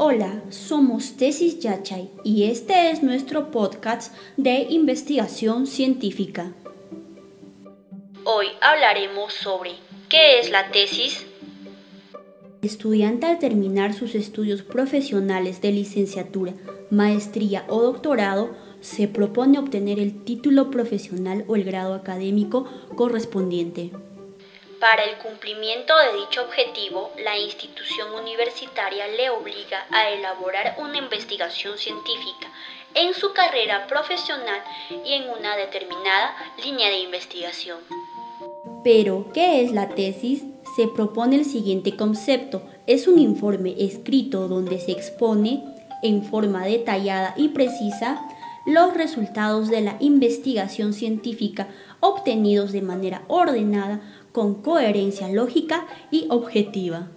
Hola, somos Tesis Yachay y este es nuestro podcast de investigación científica. Hoy hablaremos sobre qué es la tesis. El estudiante al terminar sus estudios profesionales de licenciatura, maestría o doctorado se propone obtener el título profesional o el grado académico correspondiente. Para el cumplimiento de dicho objetivo, la institución universitaria le obliga a elaborar una investigación científica en su carrera profesional y en una determinada línea de investigación. Pero, ¿qué es la tesis? Se propone el siguiente concepto. Es un informe escrito donde se expone en forma detallada y precisa los resultados de la investigación científica obtenidos de manera ordenada con coherencia lógica y objetiva.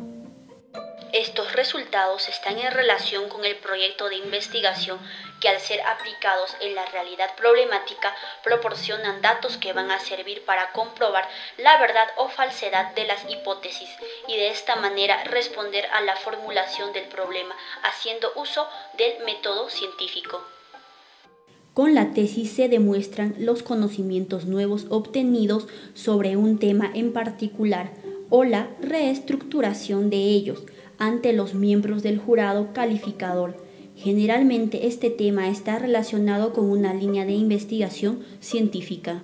Estos resultados están en relación con el proyecto de investigación que al ser aplicados en la realidad problemática proporcionan datos que van a servir para comprobar la verdad o falsedad de las hipótesis y de esta manera responder a la formulación del problema haciendo uso del método científico. Con la tesis se demuestran los conocimientos nuevos obtenidos sobre un tema en particular o la reestructuración de ellos ante los miembros del jurado calificador. Generalmente este tema está relacionado con una línea de investigación científica.